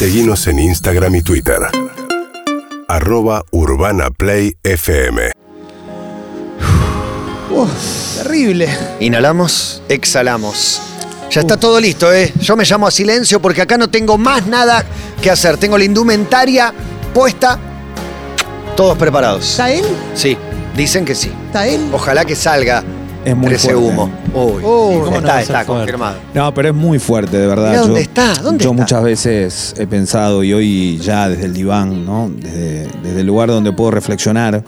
Seguimos en Instagram y Twitter. Arroba Urbana Play FM. Terrible. Inhalamos, exhalamos. Ya está todo listo, ¿eh? Yo me llamo a silencio porque acá no tengo más nada que hacer. Tengo la indumentaria puesta, todos preparados. ¿Está él? Sí, dicen que sí. ¿Está él? Ojalá que salga Es muy ese fuerte. humo. Uy, Oh, está, ¿cómo no va a está fuerte? confirmado. No, pero es muy fuerte, de verdad. Mirá Yo- dónde está, dónde yo está. muchas veces he pensado, y hoy ya desde el diván, ¿no? Desde, desde el lugar donde puedo reflexionar,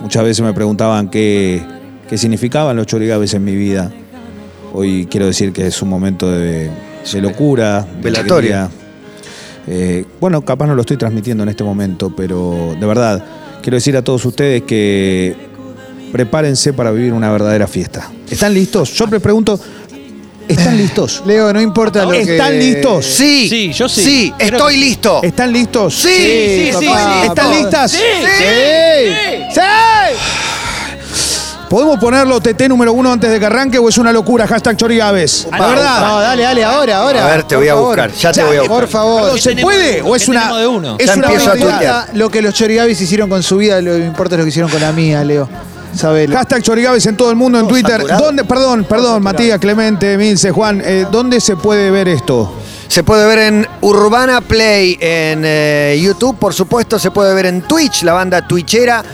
muchas veces me preguntaban qué, qué significaban los chorigaves en mi vida. Hoy quiero decir que es un momento de, de locura, de Velatorio. alegría. Eh, bueno, capaz no lo estoy transmitiendo en este momento, pero de verdad, quiero decir a todos ustedes que prepárense para vivir una verdadera fiesta. ¿Están listos? Yo les pregunto, ¿están listos? Leo, no importa lo que... ¿Están listos? Sí, Sí, yo sí. Sí, estoy listo. ¿Están listos? Sí, sí, sí, papá. sí. ¿Están listas? Sí. ¡Sí! ¿Podemos ponerlo TT número uno antes de que arranque o es una locura? Hashtag Chorigaves. Ah, La no, verdad. No, dale, dale, ahora, ahora. A ver, te voy a buscar, ya te voy a buscar. Por favor. ¿Se puede o es ¿Qué una, tenemos de uno? es Ya una empiezo a barbaridad? tuitear. Lo que los chorigavis hicieron con su vida, lo que importa es lo que hicieron con la mía, Leo. Sabelo. Hashtag Chorigaves en todo el mundo en Todo Twitter. saturado. ¿Dónde, perdón, perdón, Matías, Clemente, Milce, Juan, eh, ¿dónde se puede ver esto? Se puede ver en Urbana Play en eh, YouTube, por supuesto, se puede ver en Twitch, la banda Twitchera.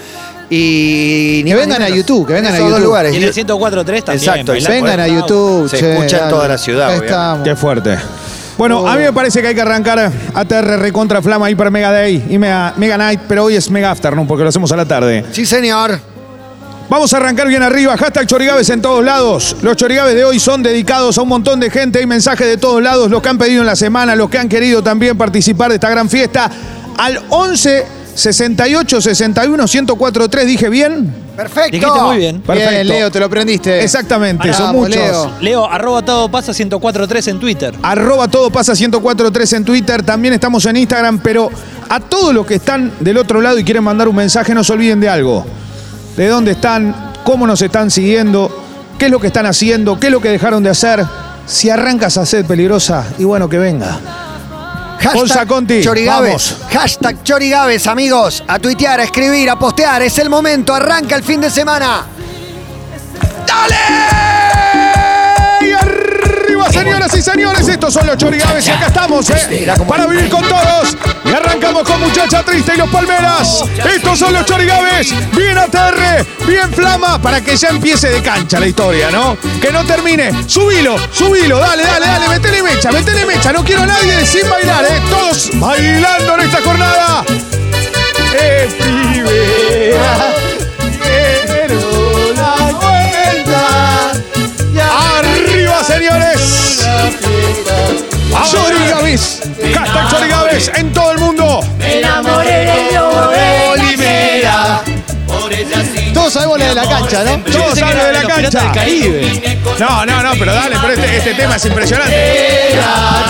Y ni Que vengan a. YouTube, que vengan En a dos YouTube. lugares. Y en el 104.3 también. Exacto, Vengan a. YouTube, Se che, escucha en toda la ciudad, estamos. Qué fuerte. Bueno, Oh. a mí me parece que hay que arrancar ATR recontra Flama Hiper Mega Day y Mega, Mega Night, pero hoy es Mega Afternoon porque lo hacemos a la tarde. Sí, señor. Vamos a arrancar bien arriba. Hashtag Chorigaves en todos lados. Los Chorigaves de hoy son dedicados a un montón de gente. Hay mensajes de todos lados. Los que han pedido en la semana, los que han querido también participar de esta gran fiesta. Al 11 68 61 1043. ¿Dije bien? Perfecto. Dijiste muy bien. Perfecto. Bien, Leo, te lo aprendiste. Exactamente, son Vamos, muchos. Leo. Leo, arroba todo pasa 104.3 en Twitter. Arroba todo pasa 1043 en Twitter. También estamos en Instagram. Pero a todos los que están del otro lado y quieren mandar un mensaje, no se olviden de algo. De dónde están, cómo nos están siguiendo, qué es lo que están haciendo, qué es lo que dejaron de hacer. Si arrancas a ser peligrosa, y bueno, que venga. Bolsa Conti, Chorigaves. vamos. Hashtag Chorigaves, amigos. A tuitear, a escribir, a postear. Es el momento. Arranca el fin de semana. ¡Dale! Señoras y señores, estos son los chorigaves y acá estamos, ¿eh? Para vivir con todos. Y arrancamos con Muchacha Triste y los Palmeras. Estos son los chorigaves. Bien ATR, bien Flama, para que ya empiece de cancha la historia, ¿no? Que no termine. Subilo, subilo, dale, dale, dale, metele mecha, metele mecha. No quiero a nadie sin bailar, ¿eh? Todos bailando en esta jornada. ¡Eh, pibe! Quiero la vuelta. ¡Arriba, señores! Chorigaves. Hashtag Chorigaves en todo el mundo. Todos sabemos la de la cancha, ¿no? Todos hablan de la Los Piratas del cancha. Caribe. No, no, no, pero dale, pero este, este tema es impresionante.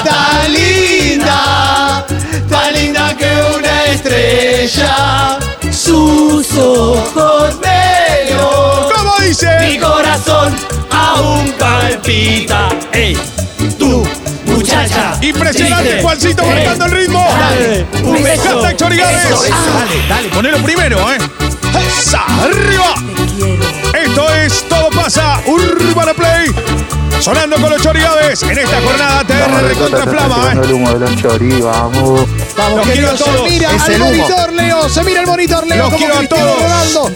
Tan linda, tan linda que una estrella. Sus ojos negros. ¿Cómo dice? corazón aún palpita. ¡Ey! Impresionante. Juancito marcando el ritmo. Dale, un beso. Hashtag Chorigaves. Eso, eso. Dale, dale, ponelo primero, ¿eh? ¡Esa! ¡Arriba! Esto es Todo pasa Urbana Play. Sonando con los Chorigaves en esta jornada TR recontra Flama, ¿eh? el humo de los chorí, vamos. Vamos, Los quiero a Leo se todos. mira Es al el monitor, Leo. Se mira el monitor, Leo. Los como quiero a todos. Ronaldo.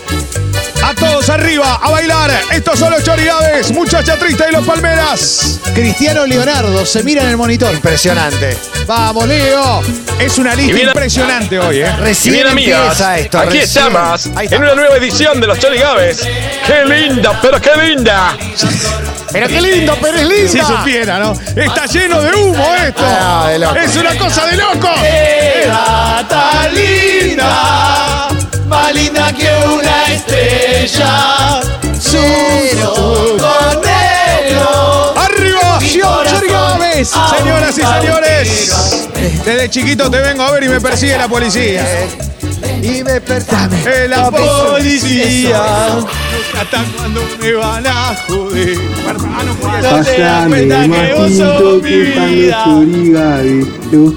A todos arriba, a bailar. Estos son los Chorigaves, Muchacha Triste y los Palmeras. Cristiano Leonardo se mira en el monitor. Impresionante. Vamos, Leo. Es una lista bien- impresionante hoy, ¿eh? Recién bien, amigas, empieza esto. aquí recién. estamos está. en una nueva edición de los Chorigaves. ¡Qué linda, pero qué linda! Pero qué lindo, pero es linda. Si supiera, ¿no? Está lleno de humo esto. Ah, de. Es una cosa de loco. Era tan linda, más linda que una estrella. Sus ojos negros. ¡Arriba! Chorigaves. Señoras y señores, desde chiquito te vengo a ver y me persigue la policía. Y me pertame. Eh, la policía. hasta cuando me van a joder. No te das cuenta que vos sos mi vida.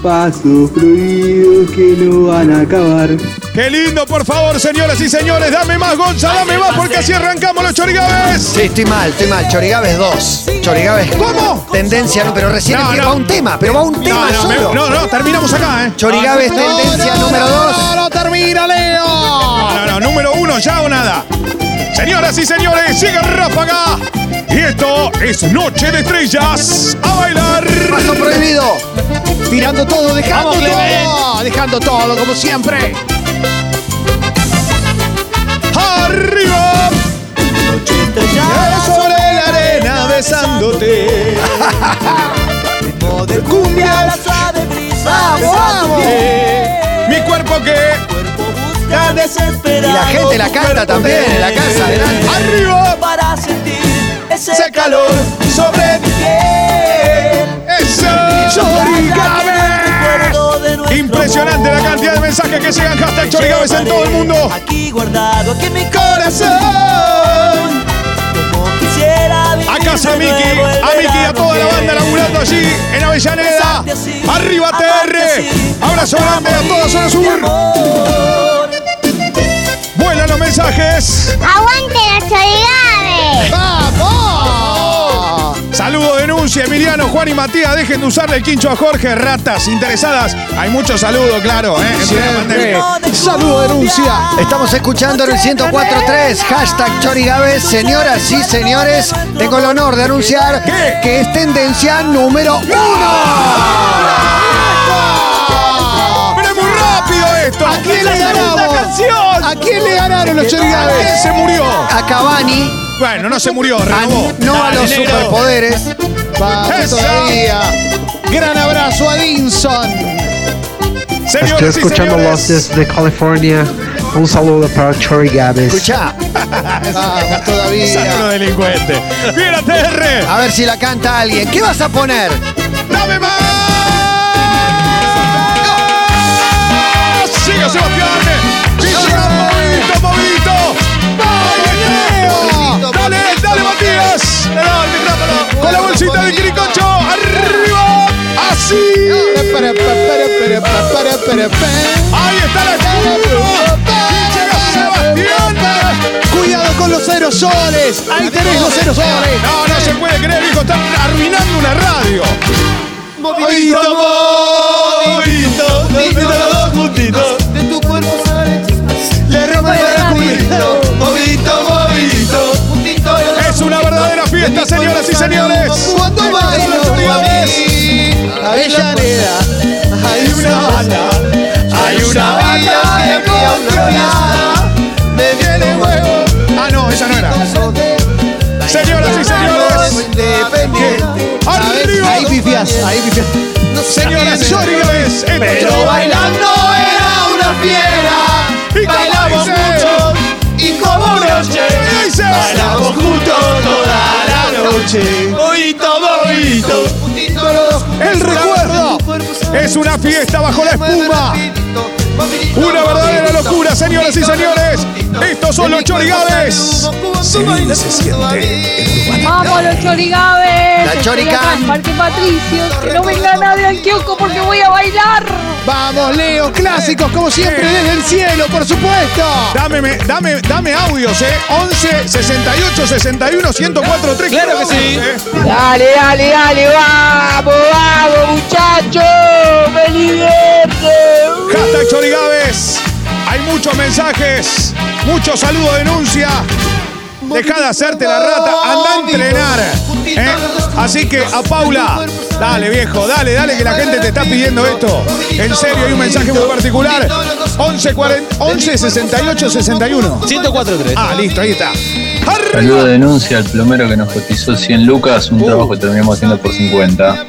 pasos prohibidos que no van a acabar. Qué lindo, por favor, señoras y señores. Dame más, Gonza, dame más, porque así arrancamos los chorigabes. Sí, estoy mal, estoy mal. Chorigaves 2. Chorigaves. ¿Cómo? Tendencia, no, pero recién No, empieza- no. va un tema, pero va un tema No, me- solo. no, no, terminamos acá, ¿eh? Chorigaves, tendencia número 2. No, no, termina, Leo. No, no, no, número uno, ya o nada. Señoras y señores, sigue Ráfaga. Y esto es Noche de Estrellas. A bailar. Paso prohibido. Tirando todo, dejando Vamos, todo. Dejando todo, como siempre. Arriba. Sobre la arena besándote. Cumbia. Vamos, vamos. Mi cuerpo que. Y la gente la canta también en la casa. adelante. Arriba. para sentir ese calor sobre mi piel. Eso. De Impresionante la cantidad de mensajes que llegan hashtag Chorigaves en todo el mundo. Aquí guardado, aquí en mi Corazón. como quisiera vivir A casa Miki, a Miki y a toda la banda laburando allí en Avellaneda. Arriba TR. Abrazo grande a toda zona sur. Vuelan los mensajes. ¡Aguante los chorigaves! ¡Vamos! Saludo, denuncia, Emiliano, Juan y Matías. Dejen de usarle el quincho a Jorge. Ratas interesadas. Hay muchos saludos, claro. ¿eh? Siempre. Saludo, denuncia. Estamos escuchando en el 104.3, hashtag Chorigaves. Señoras y señores, tengo el honor de anunciar ¿Qué? que es tendencia número uno. Esto. ¿A quién le ¡Es la segunda ganamos? canción! ¿A quién le ganaron los ¿Quién chorigaves? se murió? A Cavani, Bueno, no se murió, a- renovó. no a los negro. superpoderes. Vamos todavía. Gran abrazo a Dinson. Estoy Señores y escuchando señores. los desde California. Un saludo para Chorigaves. Escucha, Vamos Saludo todavía. delincuente. Bien, ATR. a ver si la canta alguien. ¿Qué vas a poner? ¡Dame más! Movidito, movidito! ¡Vamos! ¡Dale, dale, Matías! Le da el micrófono. Con la bolsita de Quiricocho. ¡Arriba! ¡Así! ¡Ahí está la curva! ¡Y llega Sebastián! Cuidado con los aerosoles. Ahí tenés los aerosoles. No, no se puede creer, hijo. Están arruinando una radio. Movidito, movidito, los dos movidito, movidito. Es una verdadera fiesta, señoras y señores. Cuando bailo a Avellaneda, hay una banda, Hay una banda que controla. me viene huevo, Ah, no, esa no era. Señoras y señores. independiente. Arriba. Ahí pifias, ahí pifias. Señoras y señores. Pero bailando era una fiera, bailamos noche, bailamos juntos toda la noche. Movidito, movidito. El recuerdo. Es una fiesta bajo la espuma. Una verdadera locura, señoras y señores. Estos son los chorigaves. ¡Vamos los chorigaves! La Estoy chorican. Parque Patricios. Que no venga nadie al kiosco porque voy a bailar. Vamos, Leo, clásicos como siempre desde el cielo, por supuesto. Dame, me- dame, dame audios, ¿eh? 11 68 61 104 3. Claro que sí. Dale, dale, dale, vamos, vamos, muchachos, divierte. Hashtag Chorigaves. Hay muchos mensajes, mucho saludo, denuncia. Deja de hacerte la rata, anda a entrenar. ¿eh? Así que a Paula, dale viejo, dale, dale que la gente te está pidiendo esto. En serio, hay un mensaje muy particular. 11, 40, 11 68 61. 104.3. Ah, listo, ahí está. Saludo denuncia al plomero que nos cotizó 100 lucas, un trabajo que terminamos haciendo por 50.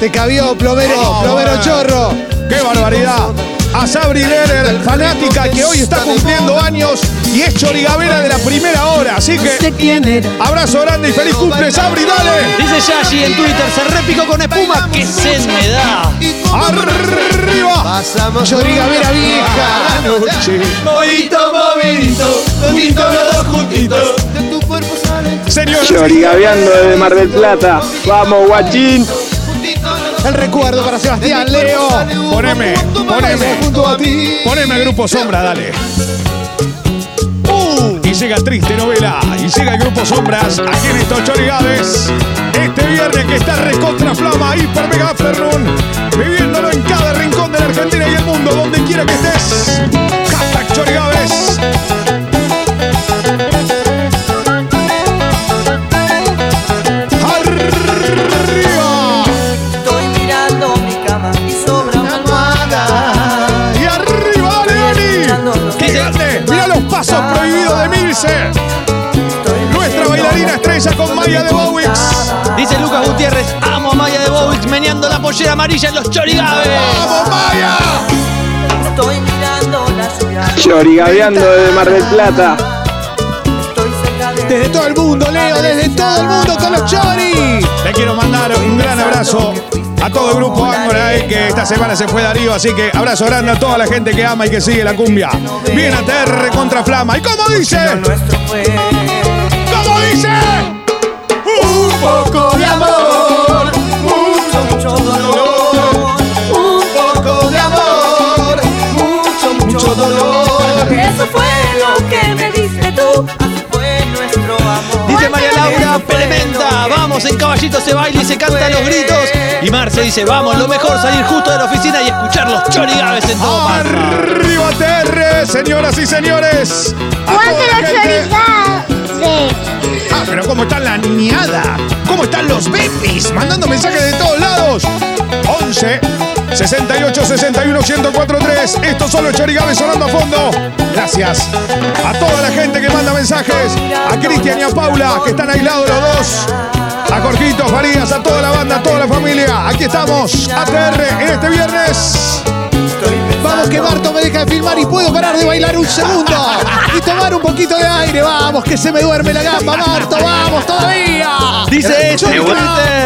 Te cabió, plomero, plomero chorro. ¡Qué barbaridad! A Sabri Derer, fanática que hoy está cumpliendo años y es chorigavera de la primera hora. Así que abrazo grande y feliz cumple, Sabri, dale. Dice Yashi en Twitter, se repicó con espuma, que se me da. Arriba. pasamos Chorigavera vieja. Movidito, movidito, juntitos los dos juntitos. De tu cuerpo salen Señoras Chorigabeando desde Mar del Plata. Vamos, guachín. El recuerdo para Sebastián Leo. Poneme, poneme. Junto a ti. Poneme Grupo Sombra, dale. Uh, y llega Triste Novela. Y llega el Grupo Sombras. Aquí en estos Chorigaves. Este viernes que está recontra flama, hiper mega afternoon. Viviéndolo en cada rincón de la Argentina y el mundo, donde quiera que estés. Pollera amarilla en los chorigaves. ¡Vamos, Maya! Estoy mirando la ciudad. Chorigabeando desde Mar del Plata. Desde todo el mundo, Leo, desde todo el mundo con los Chori. Le quiero mandar un gran abrazo a todo el grupo Ángora, eh, que esta semana se fue Darío, así que abrazo grande a toda la gente que ama y que sigue la cumbia. Bien ATR contra Flama. ¿Y cómo dice? ¿Cómo dice? Un poco Vamos, en caballito se baila y se cantan los gritos. Y Marce dice, vamos, lo mejor salir justo de la oficina y escuchar los chorigaves en todo. Arriba ATR, señoras y señores. A toda la gente. Ah, pero ¿cómo está la niñada? ¿Cómo están los babies? Mandando mensajes de todos lados. 11 68 61 1043. Estos son los chorigaves sonando a fondo. Gracias a toda la gente que manda mensajes. A Cristian y a Paula, que están aislados los dos. A Jorgito, Farías, a toda la banda, a toda la familia. Aquí estamos, ATR, en este viernes. Vamos que Marto me deja de filmar y puedo parar de bailar un segundo. Y tomar un poquito de aire. Vamos, que se me duerme la gamba, Marto. Vamos todavía. Dice este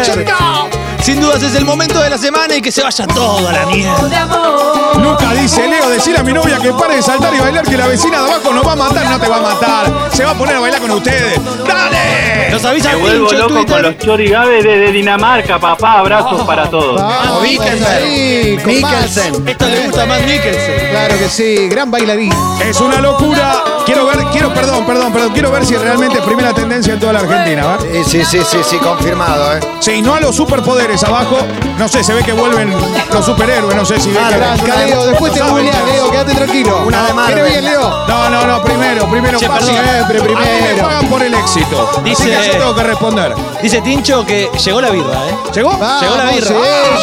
choricao. Sin dudas es el momento de la semana y que se vaya todo a la mierda. Luca dice, Leo, decirle a mi novia que pare de saltar y bailar que la vecina de abajo nos va a matar, no te va a matar. Se va a poner a bailar con ustedes. ¡Dale! Nos avisa Me vuelvo loco con Twitter. los chorigaves desde Dinamarca, papá. Abrazos para todos. Vamos, Mikkelsen. con. Mikkelsen. Esto le gusta más Mikkelsen. Claro que sí, gran bailarín. Es una locura. Quiero ver, quiero, perdón, perdón, perdón, quiero ver si realmente es primera tendencia en toda la Argentina, ¿va? Sí, sí, sí, sí, confirmado, ¿eh? Sí, no a los superpoderes abajo. No sé, se ve que vuelven los superhéroes, no sé si ven que- Arranca, Leo. Después te googleás. Leo. Quédate tranquilo. Una de Marvel. ¿Viene bien, Leo? No, no, no, primero, primero Che, paso. perdón. Siempre, A mí me primero. pagan por el éxito. Dice- Así que yo tengo que responder. Dice Tincho que llegó la birra, ¿eh? ¿Llegó? Vamos, Llegó la birra. sí,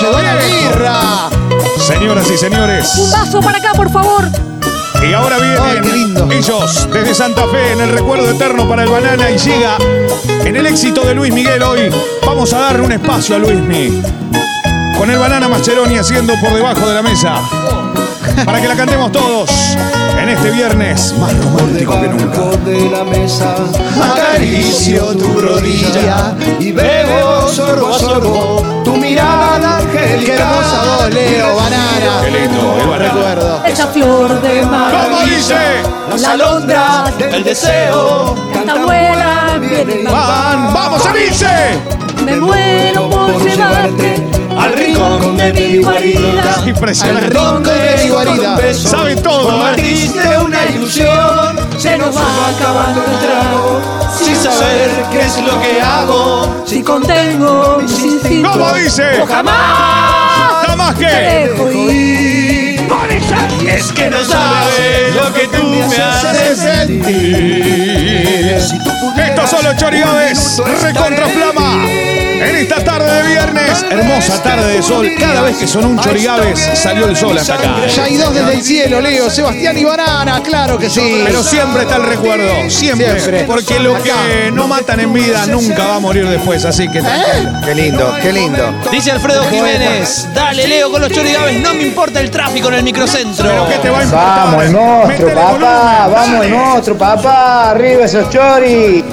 llegó la birra. Señoras y señores. Un vaso para acá, por favor. Y ahora Ay, vienen lindo. ellos desde Santa Fe en el recuerdo eterno para el banana y llega en el éxito de Luis Miguel hoy. Vamos a darle un espacio a Luismi. Con el banana Mascheroni haciendo por debajo de la mesa. Para que la cantemos todos en este viernes más romántico que nunca. de la mesa acaricio tu rodilla y bebo sorbo a sorbo tu mirada angelical. Qué hermosa voz, Leo. Banana. Qué lindo, banana. Recuerdo. Esa flor de mar. ¿Cómo dice? Las alondras del deseo Canta vuela, viene la Van, vamos a dice. Me muero por llevarte al rincón de mi guarida. Al Impresionante. rincón de mi guarida. Sabe todo, ¿eh? Una ilusión, se nos va acabando el trago, sin saber qué es lo que hago. Si contengo mis instintos. ¿Cómo dice? Jamás Jamás te que. dejo ir. Y es que no sabes lo que tú me haces sentir. Estos son los chorigaves recontra flama. En esta tarde de viernes, hermosa tarde de sol. Cada vez que sonó un chorigaves, salió el sol hasta acá. Ya hay dos desde el cielo, Leo. Sebastián y Banana, claro que sí. Pero siempre está el recuerdo, siempre. Siempre. Porque lo que no matan en vida nunca va a morir después, así que tranquilo. Qué lindo, qué lindo. Dice Alfredo Jiménez, dale Leo con los chorigaves, no me importa el tráfico en el microcentro. Pero ¿qué te va a importar? Vamos, el monstruo, papá. volumen, Vamos, el monstruo, papá. Arriba esos choris.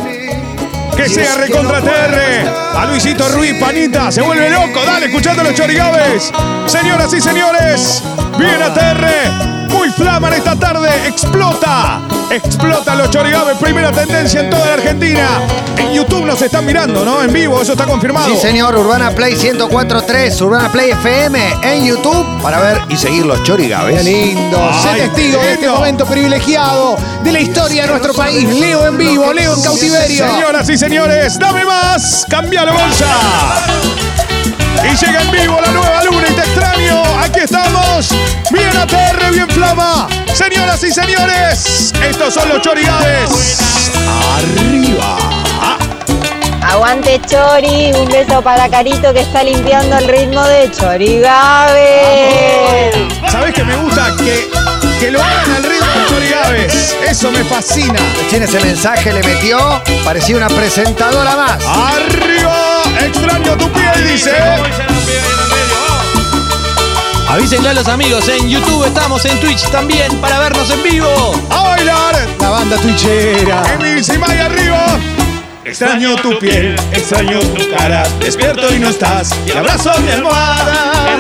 Que sea recontra TR. A Luisito Ruiz, panita, se vuelve loco. Dale, escuchando los chorigabes. Señoras y señores, viene a TR. Muy flaman esta tarde. Explota. Explota los chorigabes. Primera tendencia en toda la Argentina. En YouTube nos están mirando, ¿no? En vivo, eso está confirmado. Sí, señor, Urbana Play 1043, Urbana Play FM en YouTube para ver y seguir los Qué chorigabes. lindo. Sé testigo de este momento privilegiado de la historia de nuestro país. Leo en vivo, Leo en cautiverio. Señoras y señores, dame más. Cambialo, bolsa. Y llega en vivo la nueva luna y te extraño. Aquí estamos. Bien ATR, bien flama. Señoras y señores, estos son los chorigabes. Arriba. Aguante Chori, un beso para Carito que está limpiando el ritmo de Chorigabe. ¿Sabés que me gusta que, que lo hagan al ritmo de chorigabes? Eso me fascina. Recién ese mensaje le metió, parecía una presentadora más. Arriba, extraño tu piel, dice. Avísenle a los amigos, en YouTube estamos, en Twitch también, para vernos en vivo. A bailar. La banda twitchera. Emi Simay arriba. Extraño tu piel, extraño tu cara. Despierto y no estás. Y abrazo mi almohada.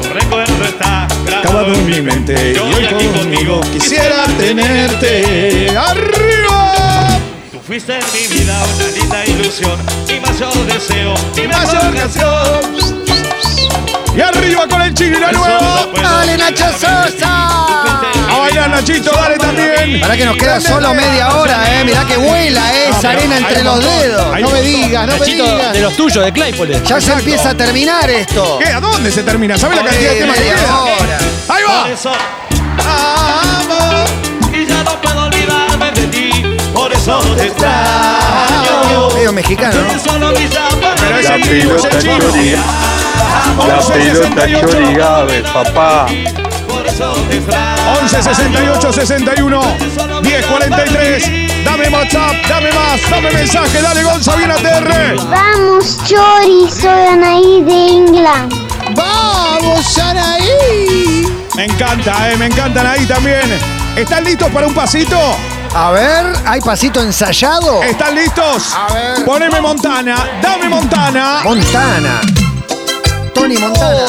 Tu recuerdo está Acabado en mi mente. Y hoy conmigo quisiera tenerte. ¡Arriba! Tú fuiste en mi vida una linda ilusión. Mi mayor deseo, mi mayor canción. Y arriba con el chile la nueva. ¡Dale, Nacho Sosa! Para que nos queda solo media hora, eh. Mirá que vuela eh, esa arena entre los dedos. No me digas, no me Nachito, digas. de los tuyos, de Claypole. Ya se empieza a terminar esto. ¿Qué? ¿A dónde se termina? ¿Sabes la cantidad de temas que media queda? hora. ¡Ahí Por va! eso, y ya no puedo olvidarme de ti. Por eso te extraño. Medio mexicano, ¿no? Solo mis Pero es La pelota en chino. chori, la 11 pelota 68. chorigabes, papá. 11 68 61 10 43 Dame WhatsApp, dame más, dame mensaje, dale Gonza, bien a TR. Vamos, Chori, soy Anaí de England. ¡Vamos, Anaí! Me encanta, eh, me encantan ahí también. ¿Están listos para un pasito? A ver, ¿hay pasito ensayado? ¿Están listos? A ver. Poneme Montana, dame Montana. Montana. Tony Montana.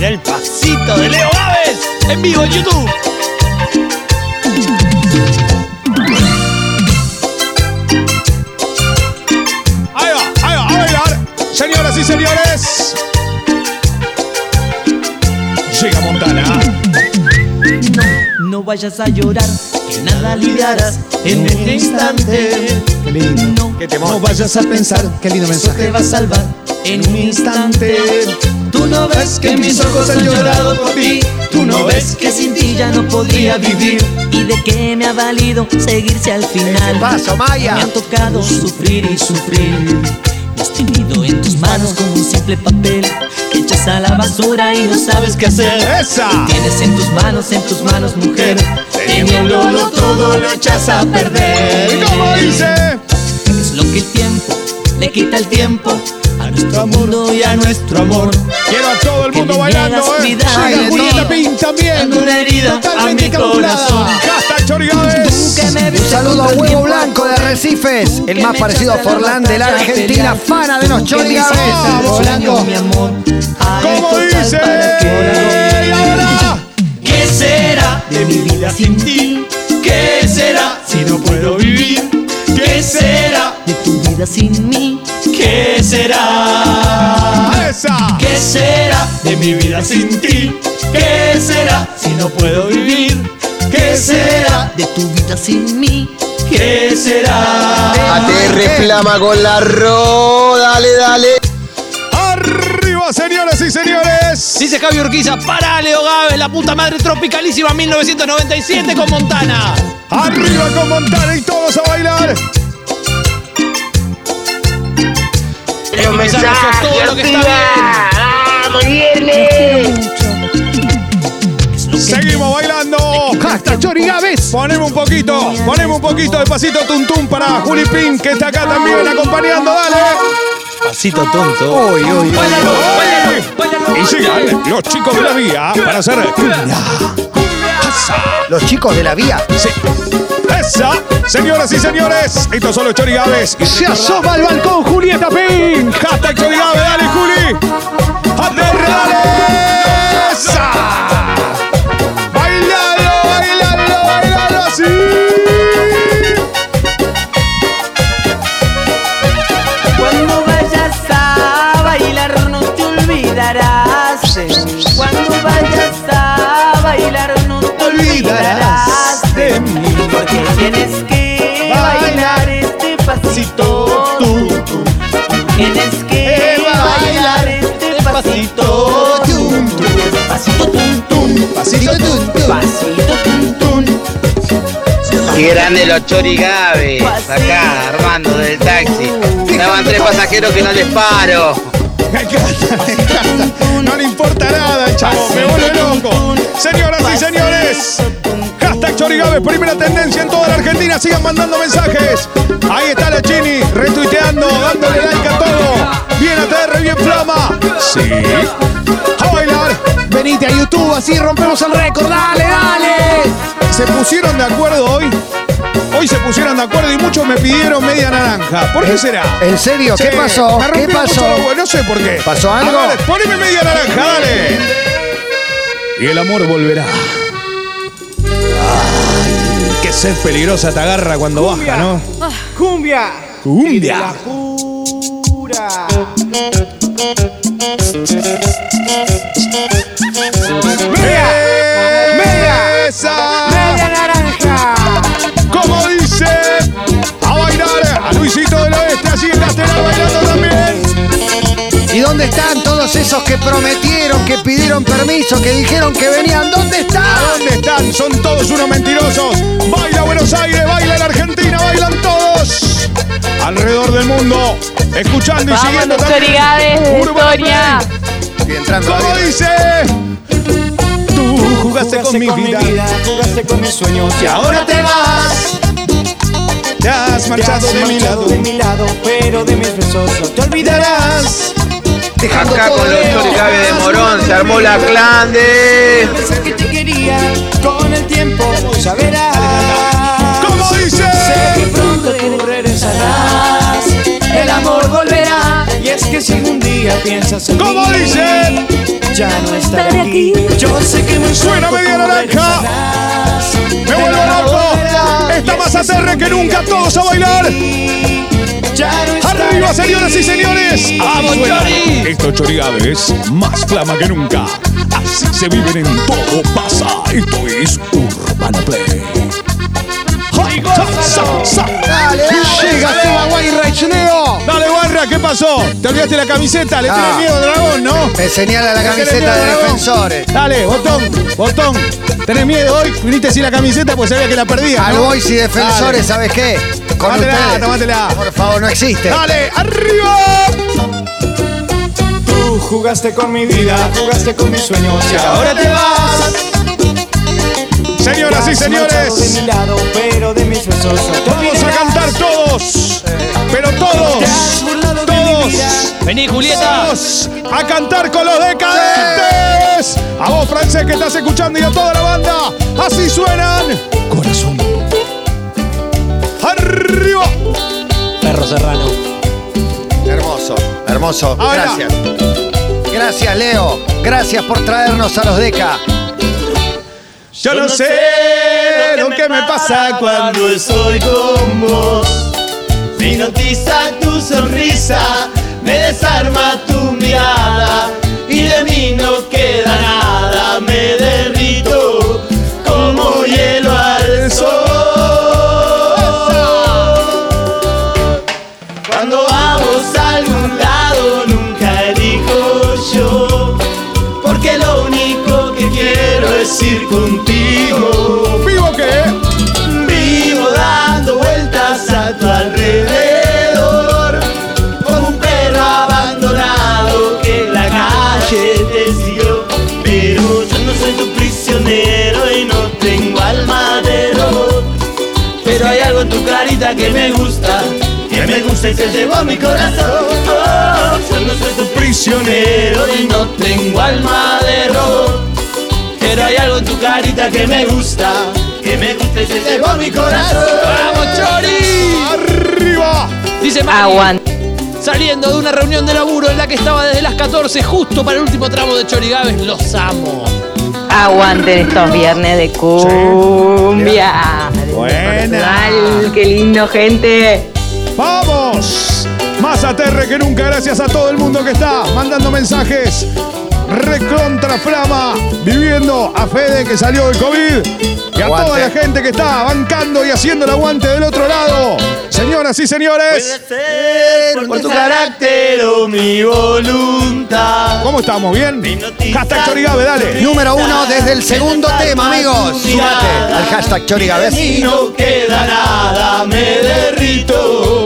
El pasito de Leo Gávez, en vivo en YouTube. Ahí va, ahí va, a bailar. Señoras y señores. Llega Montana. No vayas a llorar, que nada aliviarás en este instante. Qué lindo. No, No vayas a pensar, qué lindo eso te mensaje. va a salvar en un instante. Tú no ves que mis ojos han llorado por ti. Tú no ves que sin ti ya no podría vivir. Y de qué me ha valido seguirse al final. paso, Maya. Me ha tocado sufrir y sufrir. Me has tenido en tus manos como un simple papel que echas a la basura y no sabes qué hacer. ¡Esa! Tienes en tus manos, en tus manos, mujer. Teniéndolo todo lo echas a perder. ¿Y cómo dice? Es lo que el tiempo le quita el tiempo nuestro mundo y a nuestro amor. Quiero a todo el Que mundo bailando, eh. vida Llega Julieta Pin también. una herida a Totalmente mi camuflada. corazón. Chorigaves. Me Un saludo a Huevo. Blanco de Arrecifes, el más parecido a Forlán de la a Argentina, fana de los chorigaves. Daño, Blanco. mi amor. A ¿Cómo dice? Y ahora. ¿Qué será de mi vida sin ti? ¿Qué será si no puedo vivir? ¿Qué será de tu vida sin mí? ¿Qué será? ¡Esa! ¿Qué será de mi vida sin ti? ¿Qué será si no puedo vivir? ¿Qué será de tu vida sin mí? ¿Qué será? ATR Flama con la ro, dale, dale. Arriba, señoras y señores. Dice Javi Urquiza, para Leo Gávez, la puta madre tropicalísima 1997 con Montana. Arriba con Montana y todos a bailar. Mensajes son todo lo que está bien. Seguimos bailando. Hashtag Chorigaves. Ponemos un poquito, ponemos un poquito de pasito tuntum para Juli Pin, que está acá también acompañando. Dale. Pasito tonto. Uy, uy, uy. Y llegan los chicos de la vía para hacer cumbia. Los chicos de la vía. Sí. ¡Esa! Señoras y señores, estos son los chorigaves. Y Se asoma al balcón Julieta Pink. Hashtag chorigabe, dale, Juli. ¡Esa! Tienes que bailar este pasito tú. tú. Tienes que bailar este pasito tú. tú. Pasito tum tum. Pasito tum, tum. Pasito tum tum. Qué grande los chorigaves. Acá, Armando del taxi. Estaban tres pasajeros que no les paro. Me encanta, me encanta. No le importa nada, chavo. Me vuelve loco. Señoras y señores. Chorigaves, primera tendencia en toda la Argentina. Sigan mandando mensajes. Ahí está la Chini, retuiteando, dándole like a todo. Bien ATR, bien Flama. Sí. A bailar. Venite a YouTube, así rompemos el récord. Dale, dale. ¿Se pusieron de acuerdo hoy? Hoy se pusieron de acuerdo y muchos me pidieron media naranja. ¿Por qué será? ¿En serio? ¿Qué Sí, pasó? me ¿Qué pasó? los No sé por qué. ¿Pasó algo? Dale, poneme media naranja, dale. Y el amor volverá. Qué sed peligrosa te agarra cuando baja, ¿no? Cumbia. Cumbia. Pura. Media. Esa. Media naranja. Como dice. A bailar. A Luisito del Oeste, así en Castelar bailando también. ¿Y dónde están todos esos que prometieron, que pidieron permiso, que dijeron que venían? ¿Dónde ¿A están? dónde están? Son todos unos mentirosos. Baila Buenos Aires, baila la Argentina, bailan todos. Alrededor del mundo, escuchando y Vamos, siguiendo los también. ¿Cómo dice? Tú jugaste con mi vida jugaste con mis sueños y ahora te vas. Te has marchado de mi lado. de mi lado, pero de mis besos no te olvidarás. Dejando Acá todo con los chorigaves de Morón se armó la clan de. Sé que te quería, con el tiempo ya verás. ¿Cómo dice? Sé que pronto tú regresarás. El amor volverá. Y es que si un día piensas en ¿Cómo mí, dice? Ya no estaré aquí. Yo sé que muy Suena media naranja. Me vuelvo loco. Está más aterre que un nunca. Todos a bailar. Ya no estaré Arriba, señoras y señores. ¡Vamos. Chori! Estos chorigaves, más flama que nunca. Así se viven en todo pasa. Esto es Urbana Play. ¡Ay! Dale. Llega Seba Weinreich, Leo. Dale, Barra, ¿qué pasó? ¿Te olvidaste la camiseta? ¿Le Ah. tienes miedo, dragón, no? Me señala la ¿Le tenés camiseta miedo, de dragón? defensores. Dale, botón, botón. ¿Tenés miedo hoy? Viniste sin la camiseta pues sabía que la perdía, Al ¿no? Boys y defensores, ¿sabes qué? Con Tomátela, ustedes. Por favor, no existe. Dale, arriba. Tú jugaste con mi vida, jugaste con mis sueños y ahora te vas. Señoras y de señores, mi lado, pero de mis besos vamos a cantar todos. Pero todos, todos. Vení, Julieta. Vamos a cantar con los decadentes. A vos, francés, que estás escuchando y a toda la banda. Así suenan. Corazón. Arriba. Perro Serrano. Hermoso, hermoso. Ahora. Gracias. Gracias, Leo. Gracias por traernos a los Deca. Yo no sé lo que me pasa cuando estoy con vos. Me hipnotiza tu sonrisa, me desarma tu contigo. ¿Vivo qué? Vivo dando vueltas a tu alrededor, como un perro abandonado que en la calle te siguió. Pero yo no soy tu prisionero y no tengo alma de robot. Pero hay algo en tu carita que me gusta, que me gusta y se llevó mi corazón. Oh, yo no soy tu prisionero y no tengo alma de robot. Pero hay algo en tu carita que me gusta, que me gusta y se llevó mi corazón. ¡Vamos, Chori! ¡Arriba! Dice Mari. Saliendo de una reunión de laburo en la que estaba desde las 14, justo para el último tramo de Chorigaves, los amo. Aguanten estos viernes de cumbia. Buena. Qué lindo, gente. ¡Vamos! Más aterre que nunca, gracias a todo el mundo que está mandando mensajes. Recontra Flama, viviendo a Fede que salió del COVID. Y a Aguante. toda la gente que está bancando y haciendo el aguante del otro lado. Señoras y señores. Por tu carácter o mi voluntad. ¿Cómo estamos? ¿Bien? Hashtag Chorigabe, dale. Número uno desde el segundo tema, amigos. Súmate al hashtag Chorigaves. Y no queda nada, me derrito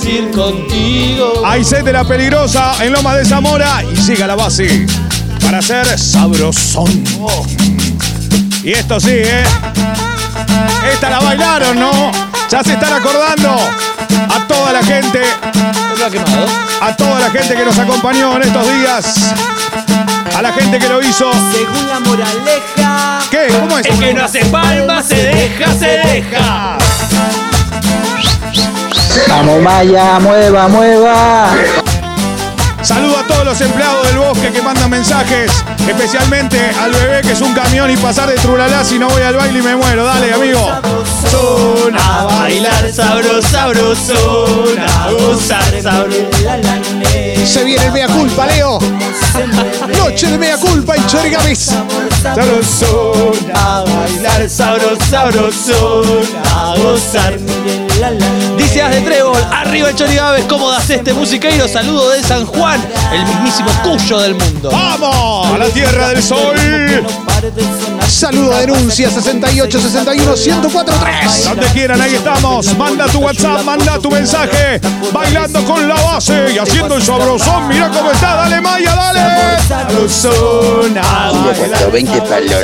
quiero es ir contigo. De la peligrosa en Loma de Zamora y siga la base para ser sabrosón. Y esto sí, ¿eh? Esta la bailaron, ¿no? Ya se están acordando a toda la gente, a toda la gente que nos acompañó en estos días, a la gente que lo hizo. Según la moraleja. ¿Qué? ¿Cómo es? El que no hace palmas se deja, se deja. Vamos Maya, mueva, mueva. Saludo a todos los empleados del bosque que mandan mensajes, especialmente al bebé que es un camión y pasar de trulalá si no voy al baile y me muero. Dale, amigo. A bailar sabroso, sabroso, a gozar sabroso. Se viene el mea culpa, Leo. Noche de mea culpa en Chorigaves. Sabroso, a bailar sabroso, sabroso, a gozar. Arriba el Chorigaves, ¿cómo das este musiqueiro? Saludo de San Juan, el mismísimo cuyo del mundo. ¡Vamos! A la tierra del sol. Saludo a denuncia 68 61 104 3. Donde quieran, ahí estamos. Manda tu WhatsApp, manda tu mensaje. Bailando con la base y haciendo el sabrosón. Mira cómo está. Dale, Maya, dale. Sabrosón, a bailar 420 para los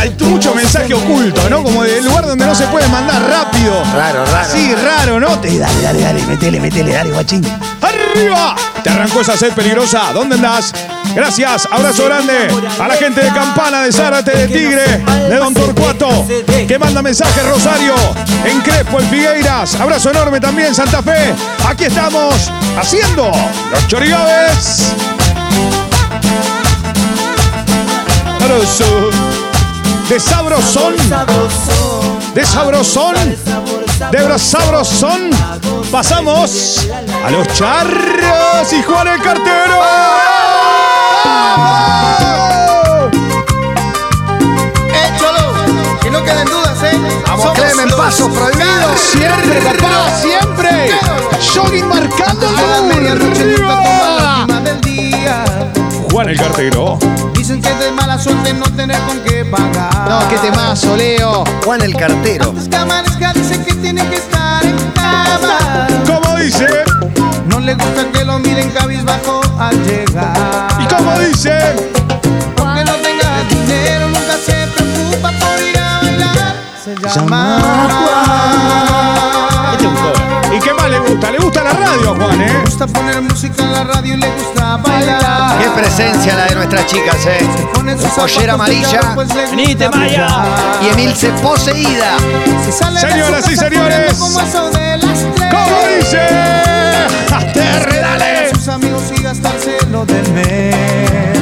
Hay mucho mensaje oculto, ¿no? Como del lugar donde no se puede mandar rápido. Raro, raro. Sí, raro, ¿no? Te- dale, dale, dale, metele, metele, dale, guachín. ¡Arriba! Te arrancó esa sed peligrosa. ¿Dónde andás? Gracias, abrazo grande a la gente de Campana, de Zárate, de Tigre, de Don Torcuato, que manda mensaje Rosario, en Crespo, en Figueiras. Abrazo enorme también, Santa Fe. Aquí estamos haciendo los chorigabes. Sabroso. De sabrosón. De sabrosón. De sabrosón. Pasamos a los charros y Juan el cartero. Échalo, que no queden dudas, ¿eh? Vamos, Clemen, los pasos prohibidos. Siempre, papá, siempre. Jogging marcando A la medianoche el. Juan el cartero. Dicen que es de mala suerte no tener con qué pagar. No, qué temazo, Leo. Juan el cartero. Camaresca dice que tiene que estar en cama. ¿Cómo dice? No le gusta que lo miren cabizbajo al llegar. ¿Y cómo dice? Aunque no tenga dinero, nunca se preocupa por ir a bailar. Se llama Juan. Juan, ¿eh? Le gusta poner música en la radio y le gusta bailar. Qué presencia la de nuestras chicas, ¿eh? Pollera amarilla. pues Venite, Maya. Y Emilce poseída. Sale de Señoras y señores. como eso de las tres. ¿Cómo dice? Aterre, dale. Sus amigos y gastárselo del mes.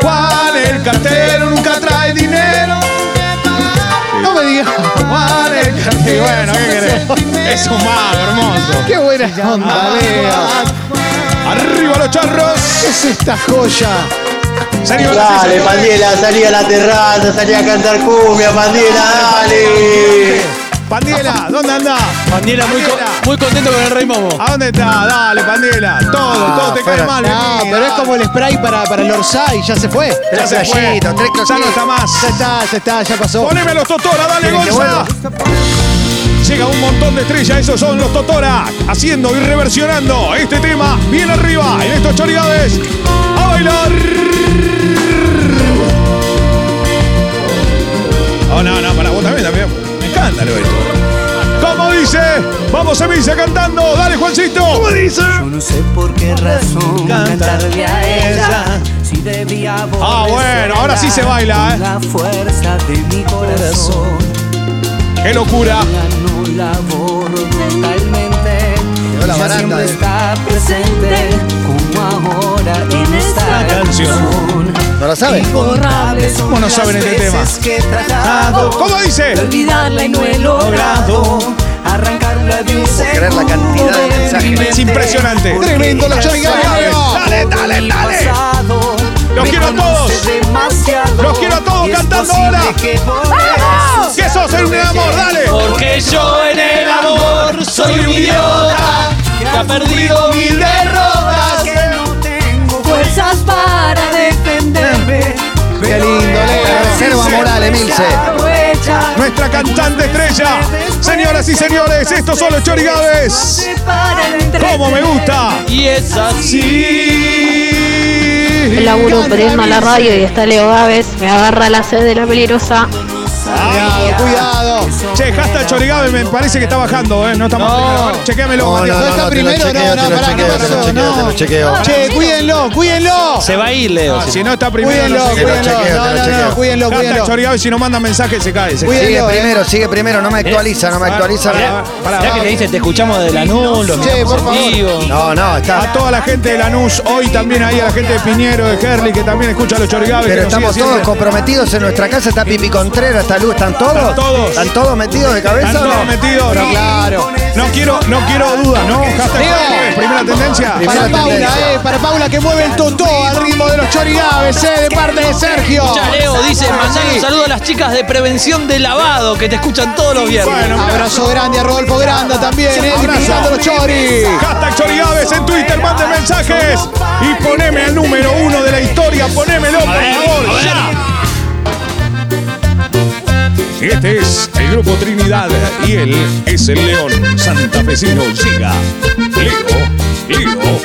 Juan el cartero nunca trae dinero. No me digas. Cartero. Y bueno, ¿qué querés? Es un mago hermoso. Qué buena onda, Leo. Arriba los charros. ¿Qué es esta joya? Dale. Pandiela, salí a la terraza, salí a cantar cumbia, Pandiela, dale. Pandiela, ¿dónde andás? Pandiela muy, co- muy contento con el Rey Momo. ¿A dónde está? Dale, Pandiela. Todo, todo te cae pero- mal. No, vení, pero es como el spray para, para el Orsay, ya se fue. Ya se fue. Rayito, tres Ya no está más. Ya está, ya está, ya pasó. Poneme los Totora, dale, ¿Quieren que Gonza. Llega un montón de estrellas, esos son los Totora, haciendo y reversionando este tema bien arriba en estos chorigades. ¡A bailar! Oh, no, no, para vos también, también. Me encanta lo esto. ¿Cómo dice? Vamos, Emilia cantando. Dale, Juancito. ¿Cómo dice? Yo no sé por qué razón cantarle a ella. Si debía Ah, bueno, ahora sí se baila, ¿eh? La fuerza de mi corazón. ¡Qué locura! No la borro totalmente. La baranda, siempre eh. está presente como ahora en esta canción. ¿No la saben? ¿Cómo no saben este tema? Que he tratado ¿Cómo dice? de olvidarla y no he logrado arrancarla de un creer la cantidad de mensajes. Es impresionante. Tremendo los chorigaves. Dale, dale, dale. Los quiero a todos. Los quiero a todos cantando ahora. que por eso ¿Qué sos en un amor? Dale. Porque yo en el amor soy un idiota que ha perdido mil derrotas. que no tengo fuerzas para defenderme. Qué lindo, Leo. Reserva moral, Emilce. Nuestra cantante estrella. Señoras y señores, estos son los chorigaves. ¿Cómo me gusta? Y es así. El laburo a la radio y está Leo Gávez, me agarra la sed de la peligrosa. Cuidado, cuidado. Che, hashtag chorigave me parece que está bajando, ¿eh? No estamos primero. Chequéamelo, No, Matías. ¿No está te lo primero? chequeo, No, te no, lo pará, ¿qué chequeo, te lo pasó? chequeo, te No. lo chequeo. Che, cuídenlo, cuídenlo. Se va a ir, Leo. Si no está primero, Cuídenlo, no sé qué. Te lo cuídenlo. chequeo, No, te lo no, chequeo. no, cuídenlo, Hashtag cuídenlo. chorigave, si no manda mensaje se cae. Se. Cuídenlo. Sigue eh. primero, sigue primero, no me actualiza, no me actualiza. Pará, Ya que te dice, te escuchamos de la NUL, los Che, por favor. No, no, A está. toda la gente de Lanús, hoy también ahí a la gente de Piñero, de Herli, que también escucha los chorigaves. Pero que nos sigue estamos todos siempre. comprometidos en nuestra casa. Está Pipi Contreras, está Luz, ¿están todos? Están todos. ¿Están todos metidos de cabeza Están o todos no? metidos, Pero ¿no? claro. No quiero, no quiero dudas, ¿no? Hashtag chorigaves, primera tendencia. Primera Para Paula, tendencia. eh, para Paula que mueve el totó al ritmo de los chorigaves, eh, de parte de Sergio. Escucha, Leo dice, mandar sí. un saludo a las chicas de prevención de lavado que te escuchan todos los viernes. Bueno, Abrazo grande a Rodolfo Granda también, eh, disfrutando los choris. Hashtag Chorigaves en Twitter, manden mensajes y poneme el número uno de la historia, ponémelo, por favor, ya. Este es el grupo Trinidad y él es el León Santafesino. Llega Leo, Leo,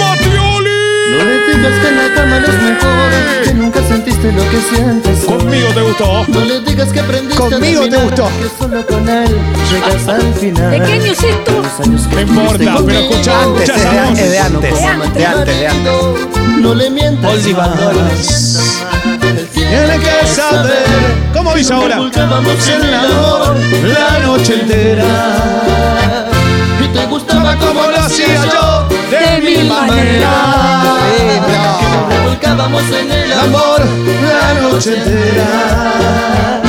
Matioli. No le digas que la cama es mejor, que nunca sentiste lo que sientes. Conmigo te gustó. No le digas que aprendiste Conmigo a te gustó. Que solo con él llegas al final. ¿De qué año es esto? No importa, pero escucha, Antes, es de antes, de antes. De antes, de antes. No le mientas. Bandolas. Tiene que saber. ¿Cómo dice ahora? Buscábamos en el amor La noche entera. y te gustaba como lo hacía yo, de mil maneras. Revolcábamos en el amor la noche entera.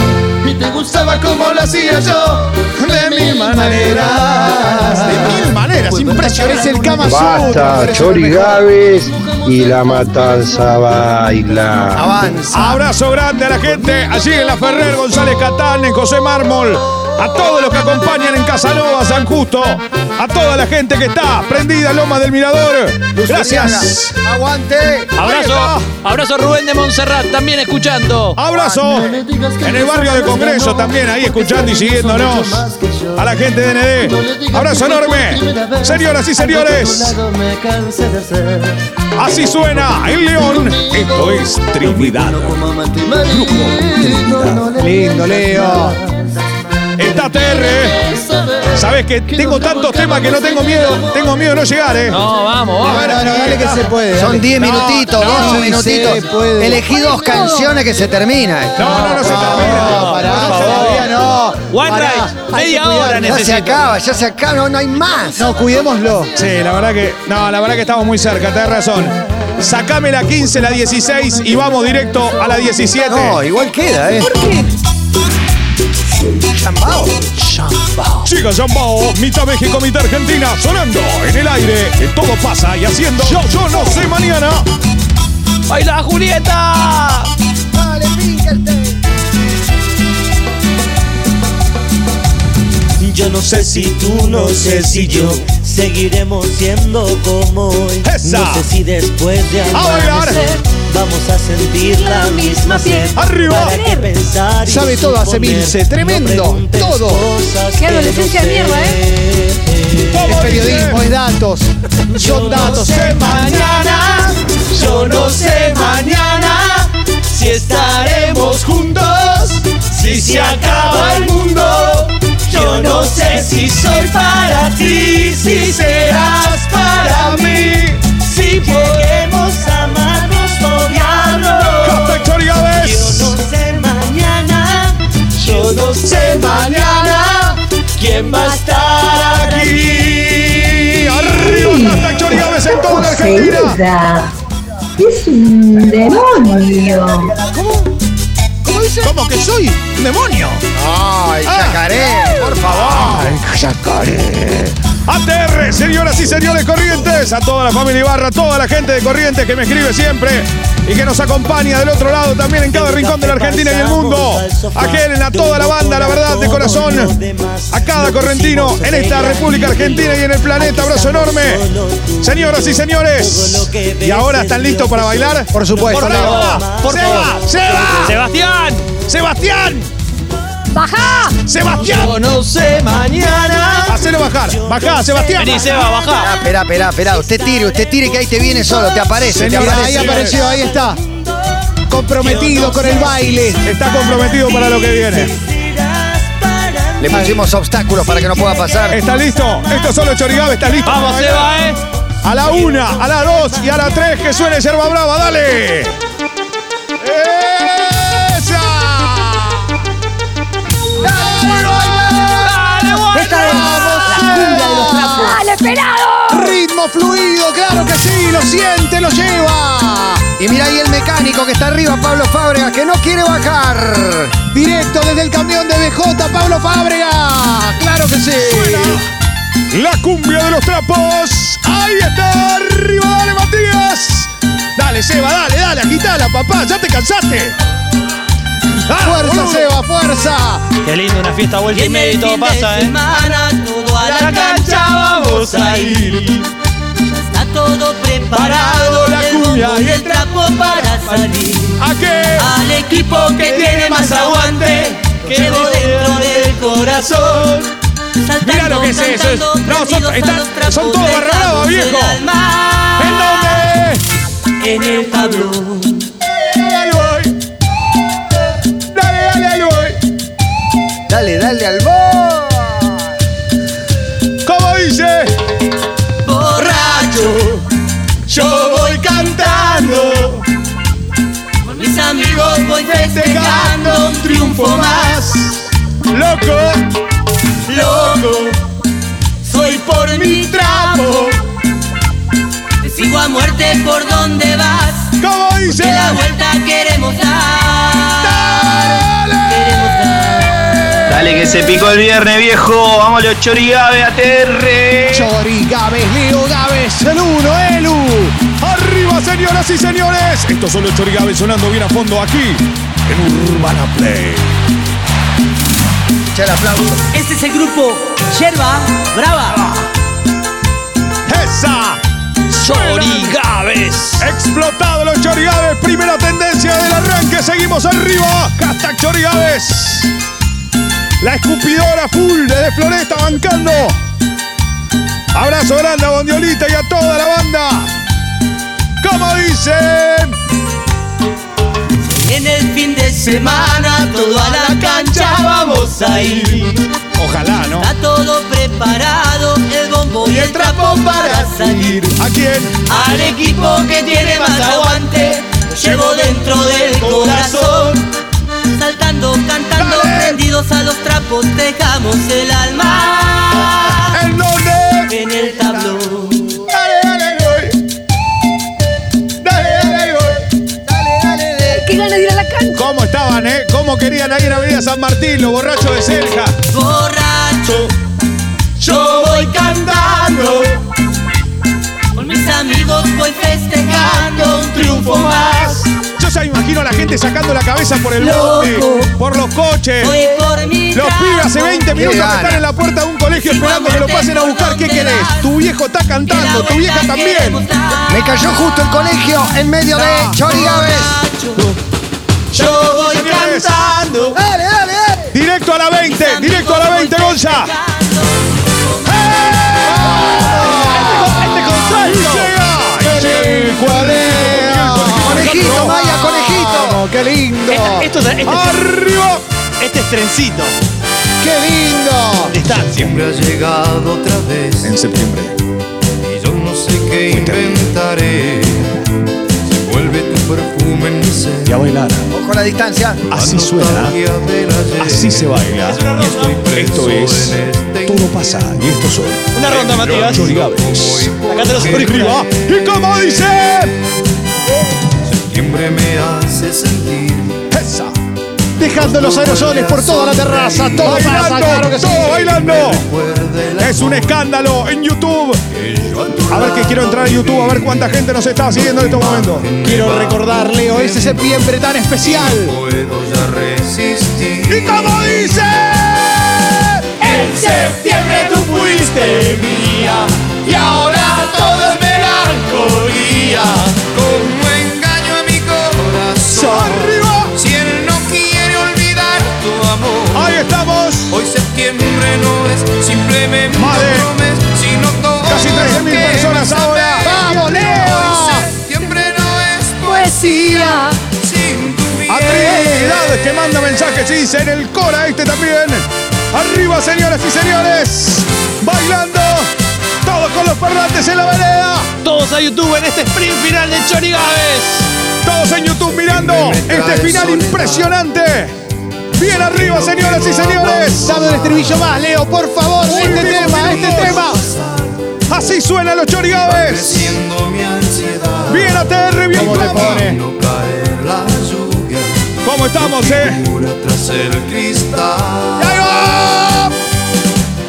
y te gustaba como lo hacía yo. De mil maneras. De mil maneras, impresionante. Es el Kama Basta, Sutra. Chorigaves y la matanza baila. Avanza. Abrazo grande a la gente allí en la Ferrer, González Catán, en José Mármol. A todos los que acompañan en Casanova, San Justo. A toda la gente que está prendida en Loma del Mirador. Gracias. Aguante. Abrazo, abrazo Rubén de Montserrat, también escuchando. Abrazo en el barrio de Congreso también, ahí escuchando y siguiéndonos. A la gente de ND. Abrazo enorme. Señoras y señores, así suena el León. Esto es Trinidad. No le Lindo, Leo. Está TR. Sabes que tengo tantos temas que no tengo miedo. Tengo miedo de no llegar, ¿eh? No, vamos, vamos. no, no, dale que se puede. Son dale. 10 No, minutitos, no, 12 se minutitos. Elegí dos canciones que se termina. esto. No, no, no se No, termina. pará, One hay media que hora. Ya se necesito. acaba, ya se acaba, no, no hay más. No, cuidémoslo. Sí, la verdad que. No, la verdad que estamos muy cerca, tenés razón. Sacame la 15, la 16 y vamos directo a la 17. No, igual queda, ¿eh? Chambao. Siga Zambao, mitad México, mitad Argentina, sonando en el aire. Que todo pasa y haciendo. Yo, yo no sé mañana. ¡Baila Julieta! Dale, Pinkerton. Yo no sé si tú, no sé si yo seguiremos siendo como hoy. Esa. No sé si después de amanecer vamos a sentir la misma piel. Arriba. ¿Para qué pensar y Sabe todo, hace? Milce, tremendo, No todo. Qué que adolescencia no mierda, sé. Es periodismo, es datos. Son datos. sé mañana, yo no sé mañana si estaremos juntos se acaba el mundo. Yo no sé si soy para ti, si serás para mí. Si podemos amarnos, odiarnos. Yo no sé mañana, yo no sé mañana quién va a estar aquí. Arriba, Gávez en toda la Argentina. Poseída. Es un demonio. ¿Cómo dice? ¿Cómo que soy? ¿Un demonio? Ay, Yacaré, por favor. Ay, Yacaré. ATR, señoras y señores Corrientes, a toda la familia Ibarra, a toda la gente de Corrientes que me escribe siempre y que nos acompaña del otro lado también en cada rincón de la Argentina y el mundo. A Helen, a toda la banda, la verdad, de corazón, a cada correntino en esta República Argentina y en el planeta. Abrazo enorme. Señoras y señores, ¿y ahora están listos para bailar? Por supuesto, Por Por Seba, favor. Seba, ¡Sebastián! Sebastián, ¡Baja! Sebastián. Yo no sé mañana. Hacelo bajar. Bajá, Sebastián. Vení, Seba, bajá. Espera, espera, espera. Usted tire, usted tire que ahí te viene solo, te aparece, te ahí apareció, ahí está. Comprometido con el baile. Está comprometido para lo que viene. Le pusimos obstáculos para que no pueda pasar. ¿Está listo? Estos son los chorigabes, ¿estás listo? Vamos, Seba, eh. A la una, a la dos y a la tres que suene Yerba Brava, dale. Ritmo fluido, claro que sí, lo siente, lo lleva. Y mira ahí el mecánico que está arriba, Pablo Fábrega, que no quiere bajar. Directo desde el camión de BJ, Pablo Fábrega. Claro que sí. La cumbia de los trapos. Ahí está, arriba, dale, Matías. Dale, Seba, dale, dale, agitala, papá, ya te cansaste. Ah, Fuerza, boludo. Seba, fuerza. Qué lindo, una fiesta vuelta y media y todo pasa, ¿eh? semana, todo a la cancha vamos a ir. Ya está todo preparado, la cumbia y el trapo para salir. ¿A qué? Al equipo que tiene más aguante, que dentro del corazón. Saltando, Mirá lo que es eso, es- cantando, no, son- están- todos barra brava, dejamos viejo. ¿En dónde? En el tablón. Dale. Dale, dale, dale, voy. Dale, dale al festejando un triunfo más. Loco. Loco, soy por mi trapo. Te sigo a muerte por donde vas. ¿Cómo dice? Que la vuelta queremos dar. Queremos dar. Dale que se picó el viernes, viejo. Vamos los chorigabe ATR. Chori, Gávez, Leo Gávez, el uno, Elu. Señoras y señores. Estos son los chorigaves sonando bien a fondo aquí en Urbana Play. Echa el aplauso. Este es el grupo Yerba Brava. ¡Esa! Chorigaves. Explotado los chorigaves. Primera tendencia del arranque. Seguimos arriba. Hashtag chorigaves. La escupidora full de Floresta bancando. Abrazo grande a Bondiolita y a toda la banda. Como dicen. En el fin de semana, todo a la cancha vamos a ir. Ojalá, ¿no? Está todo preparado, el bombo y el trapo para salir. ¿A quién? Al equipo que tiene más aguante, lo llevo dentro del corazón. Saltando, cantando, Dale. prendidos a los trapos, dejamos el alma ¿En dónde? en el tablón. Estaban, eh? ¿Cómo querían ahí en Avenida San Martín, los borrachos de Cerja? Borracho, yo voy cantando. Con mis amigos voy festejando un triunfo más. Yo ya imagino a la gente sacando la cabeza por el Loco. bote, por los coches. Voy por mi Los pibes hace 20 minutos que están en la puerta de un colegio esperando que lo pasen a buscar. ¿Qué querés? Tu viejo está cantando, tu vieja también. Me cayó justo el colegio en medio de Chori Gávez. Yo voy cantando. Dale, dale, dale. Directo a la 20, directo a la 20, Gonza. Este con salto. Llega. Sí, ¿cuál es? Conejito, Maya, conejito. Qué lindo. Esta- Esto es. este- Arriba. Este es trencito. ¡Qué lindo! Distancia. Siempre ha llegado otra vez En septiembre. y yo no sé qué inventaré. Perfume en mi ser. Y a bailar. Ojo a la distancia. Así suena. Así se baila. Esto es Todo pasa. Y esto son Una ronda, Matías. Acá te los Arriba. Y como dice. Septiembre me hace sentir. Dejando los aerosoles por toda la terraza. Todo pasa, Bailando. claro que sí. Todo bailando. Es un escándalo en YouTube. A ver que quiero entrar a YouTube a ver cuánta gente nos está siguiendo en estos momentos. Quiero recordar, Leo, ese septiembre tan especial. puedo ya resistir. Y como dice. En septiembre tú fuiste mía y ahora todo es melancolía. Hoy septiembre no es simplemente Madre. otro mes, sino todo. Casi 13.000 que personas ahora. ¡Vamos, Leo! Hoy septiembre no es poesía sin tu A Trinidad que manda mensajes y dice en el Cora este también. Arriba, señores y señores. Bailando. Todos con los parlantes en la vereda. Todos a YouTube en este sprint final de Chorigaves. Todos en YouTube mirando este final impresionante. Bien arriba, señoras y señores. Dame un estribillo más, Leo, por favor. Uy, Este tema, este tema. Así suenan los ansiedad. Bien ATR, bien ¿Cómo te clama. ¿Cómo estamos, eh? Tras el cristal. ¡Y ahí va!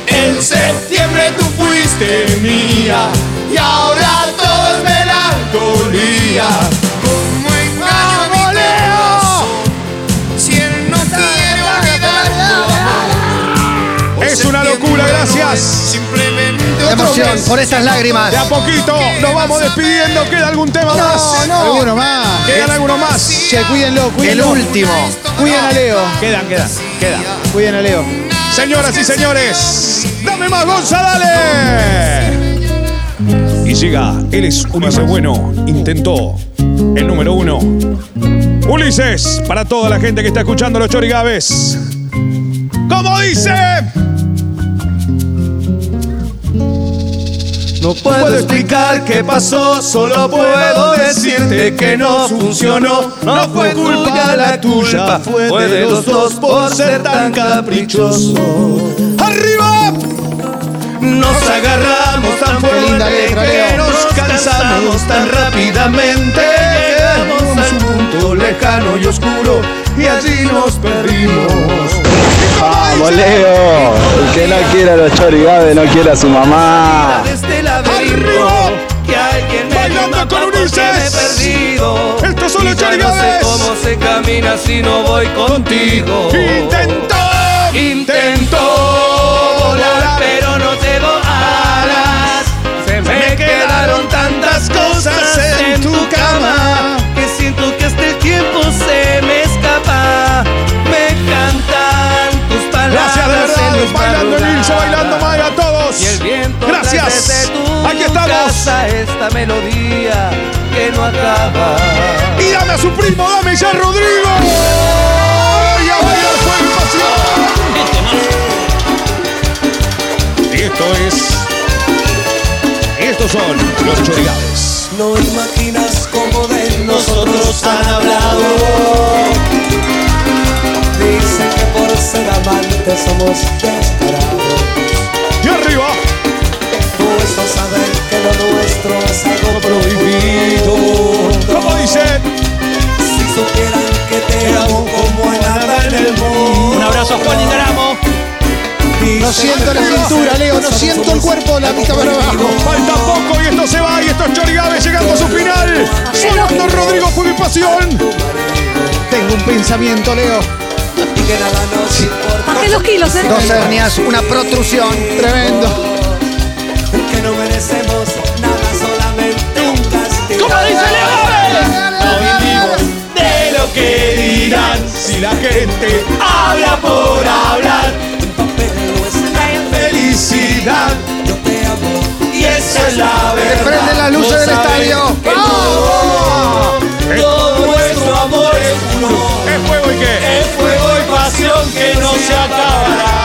En septiembre tú fuiste mía y ahora todo es melancolía. Otro emoción por estas lágrimas. De a poquito nos vamos despidiendo. ¿Queda algún tema más? Alguno más. ¿Quedan algunos más? Che, cuídenlo, El último. Cuiden a Leo. Quedan, quedan, quedan. Cuiden a Leo. Señoras y señores, dame más Gonza, dale. Y llega, él es Ulises Bueno, intentó el número uno. Ulises, para toda la gente que está escuchando los chorigaves. ¿Cómo dice? No puedo explicar qué pasó, solo puedo decirte que no funcionó. No fue culpa la tuya, fue de los dos por ser tan caprichoso. ¡Arriba! Nos agarramos tan fuerte que nos cansamos tan rápidamente. Llegamos al punto lejano y oscuro y allí nos perdimos. Vamos, Leo. El que no quiera a los chorigaves no quiere a su mamá. Este que alguien me Bailando con Ulises. me perdido. Estos son los ya no sé cómo se camina si no voy contigo. ¡Intentó! Intento volar, pero no tengo alas. Se me quedaron tantas cosas en tu cama que siento que hasta el tiempo se me escapa. Me cantan tus palabras. Gracias de verdad, en bailando el Ilse, bailando. Maya a todos. Y el viento Gracias. Estamos. casa esta melodía que no acaba. Y dame a su primo, dame ya Rodrigo. Y a bailar fuego pasión. Y esto es. Estos son los chorigaves. No imaginas cómo de nosotros han hablado. Dicen que por ser amantes somos descarados. Y arriba. Puesto a Como dice. Si supieran que te amo como a nada en el mundo. Un abrazo a Juan Ingramo. No siento la cintura, Leo. No siento el cuerpo de la pista para abajo. Falta poco y esto se va. Y estos chorigaves llegando a su final. Sonando Rodrigo Fuego y Pasión. Tengo un pensamiento, Leo. Y. Bajé los kilos, ¿eh? Dos hernias, una protrusión. Tremendo. La gente Habla por hablar. Un papel nuestra felicidad. Yo te amo y esa es la verdad. prenden las luces del estadio. que todo, todo nuestro amor es puro. es fuego y qué. Es fuego y pasión. que no se acabará.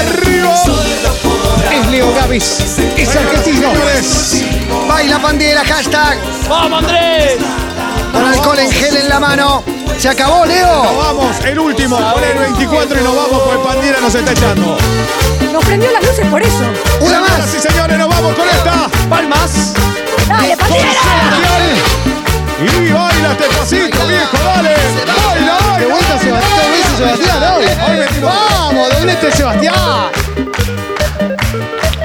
¡Arriba! Es Leo Gavis. Es argentino. Baila pandera, hashtag. ¡Vamos, Andrés! Con alcohol en gel en la mano. Se acabó, Nos Leo. vamos, el último, con el 24 y nos vamos porque Pandira nos está echando. Nos prendió las luces por eso. Una más. Sí, señores, nos vamos con esta. Palmas. ¡Dale! Sebastián. Y baila este pasito, viejo, dale. Baila, De baila. vuelta Sebastián, hoy. Vamos, doblete Sebastián.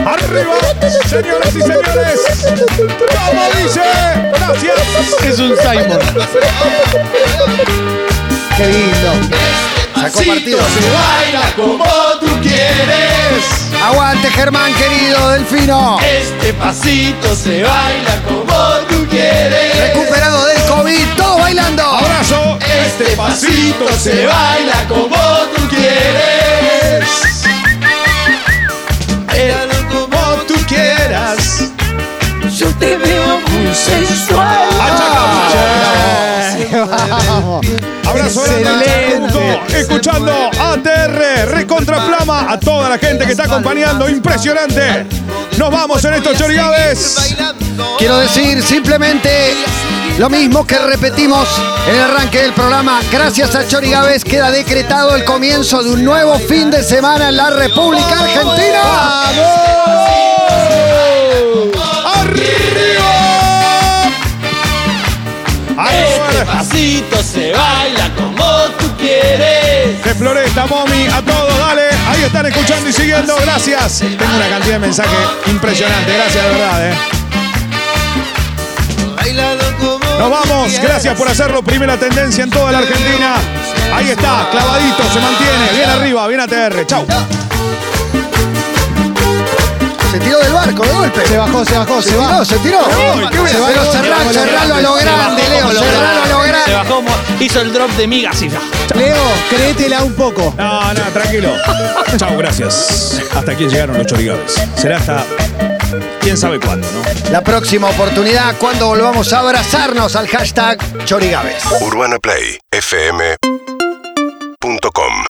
Arriba, señoras y señores. Como dice, gracias. Es un Simon. Qué lindo. Sacó partido. Se baila como tú quieres. Aguante, Germán, querido, Delfino. Este pasito se baila como tú quieres. Recuperado del COVID, todos bailando. Abrazo. Este pasito se baila como tú quieres. Excelente. Escuchando ATR, Recontra Flama, a toda la gente que está acompañando. Impresionante. Nos vamos en estos chorigaves. Quiero decir simplemente lo mismo que repetimos en el arranque del programa. Gracias a Chori Gávez queda decretado el comienzo de un nuevo fin de semana en la República Argentina. Este ¡Arriba! pasito se baila Floresta, Momi, a todos, dale. Ahí están escuchando y siguiendo, gracias. Tengo una cantidad de mensajes impresionante, gracias de verdad, eh. Nos vamos, gracias por hacerlo. Primera tendencia en toda la Argentina. Ahí está, clavadito, se mantiene. Bien arriba, bien ATR. Chau. Se tiró del barco de golpe. Se bajó, se bajó, se tiró, va. se tiró. Pero bueno. cerrá, Se bajó, cerralo a lo grande, Se Leo. bajó Cerralo a lo Se grande. bajó, como- hizo el drop de migas y Leo, créetela un poco. No, no, tranquilo. Chau, gracias. Hasta aquí llegaron los chorigaves. Será hasta quién sabe cuándo, ¿no? La próxima oportunidad cuando volvamos a abrazarnos al hashtag Chorigaves. UrbanaPlayFM.com